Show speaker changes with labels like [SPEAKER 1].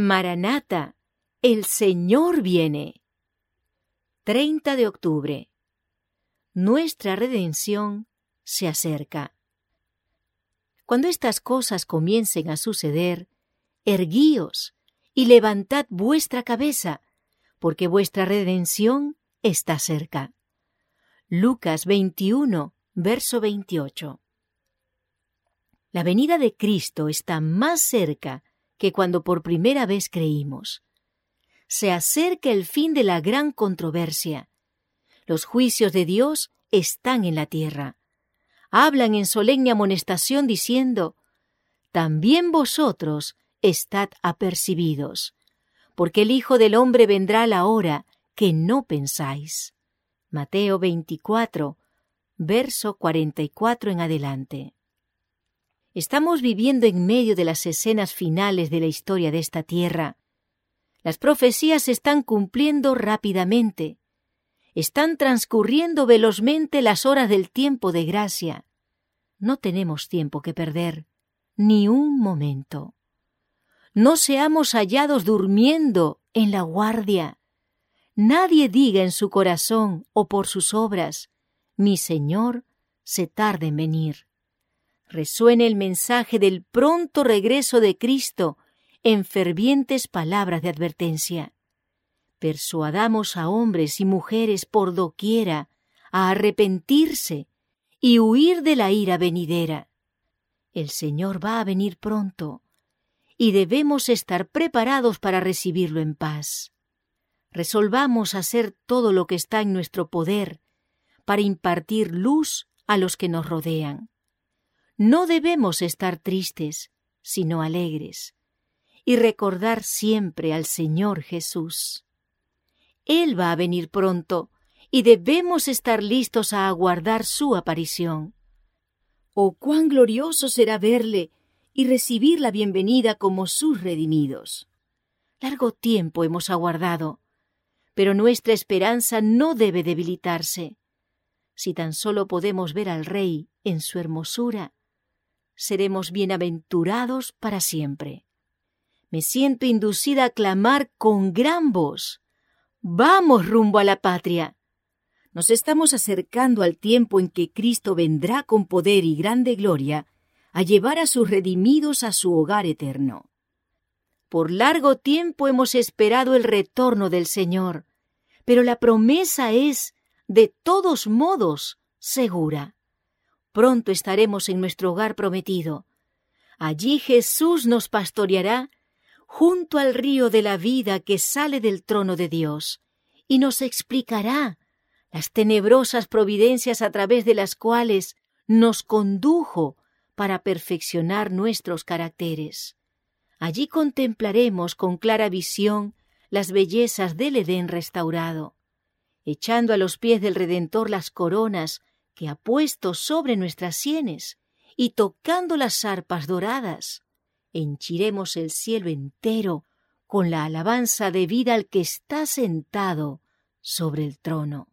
[SPEAKER 1] Maranata, el Señor viene. 30 de octubre. Nuestra redención se acerca. Cuando estas cosas comiencen a suceder, erguíos y levantad vuestra cabeza, porque vuestra redención está cerca. Lucas 21, verso 28. La venida de Cristo está más cerca que cuando por primera vez creímos. Se acerca el fin de la gran controversia. Los juicios de Dios están en la tierra. Hablan en solemne amonestación diciendo, También vosotros estad apercibidos, porque el Hijo del Hombre vendrá a la hora que no pensáis. Mateo 24, verso 44 en adelante. Estamos viviendo en medio de las escenas finales de la historia de esta tierra. Las profecías se están cumpliendo rápidamente. Están transcurriendo velozmente las horas del tiempo de gracia. No tenemos tiempo que perder, ni un momento. No seamos hallados durmiendo en la guardia. Nadie diga en su corazón o por sus obras, mi Señor se tarde en venir resuene el mensaje del pronto regreso de Cristo en fervientes palabras de advertencia. Persuadamos a hombres y mujeres por doquiera a arrepentirse y huir de la ira venidera. El Señor va a venir pronto y debemos estar preparados para recibirlo en paz. Resolvamos hacer todo lo que está en nuestro poder para impartir luz a los que nos rodean. No debemos estar tristes, sino alegres, y recordar siempre al Señor Jesús. Él va a venir pronto, y debemos estar listos a aguardar su aparición. Oh, cuán glorioso será verle y recibir la bienvenida como sus redimidos. Largo tiempo hemos aguardado, pero nuestra esperanza no debe debilitarse. Si tan solo podemos ver al Rey en su hermosura, seremos bienaventurados para siempre. Me siento inducida a clamar con gran voz. Vamos rumbo a la patria. Nos estamos acercando al tiempo en que Cristo vendrá con poder y grande gloria a llevar a sus redimidos a su hogar eterno. Por largo tiempo hemos esperado el retorno del Señor, pero la promesa es, de todos modos, segura pronto estaremos en nuestro hogar prometido. Allí Jesús nos pastoreará junto al río de la vida que sale del trono de Dios, y nos explicará las tenebrosas providencias a través de las cuales nos condujo para perfeccionar nuestros caracteres. Allí contemplaremos con clara visión las bellezas del Edén restaurado, echando a los pies del Redentor las coronas que ha puesto sobre nuestras sienes, y tocando las arpas doradas, henchiremos el cielo entero con la alabanza debida al que está sentado sobre el trono.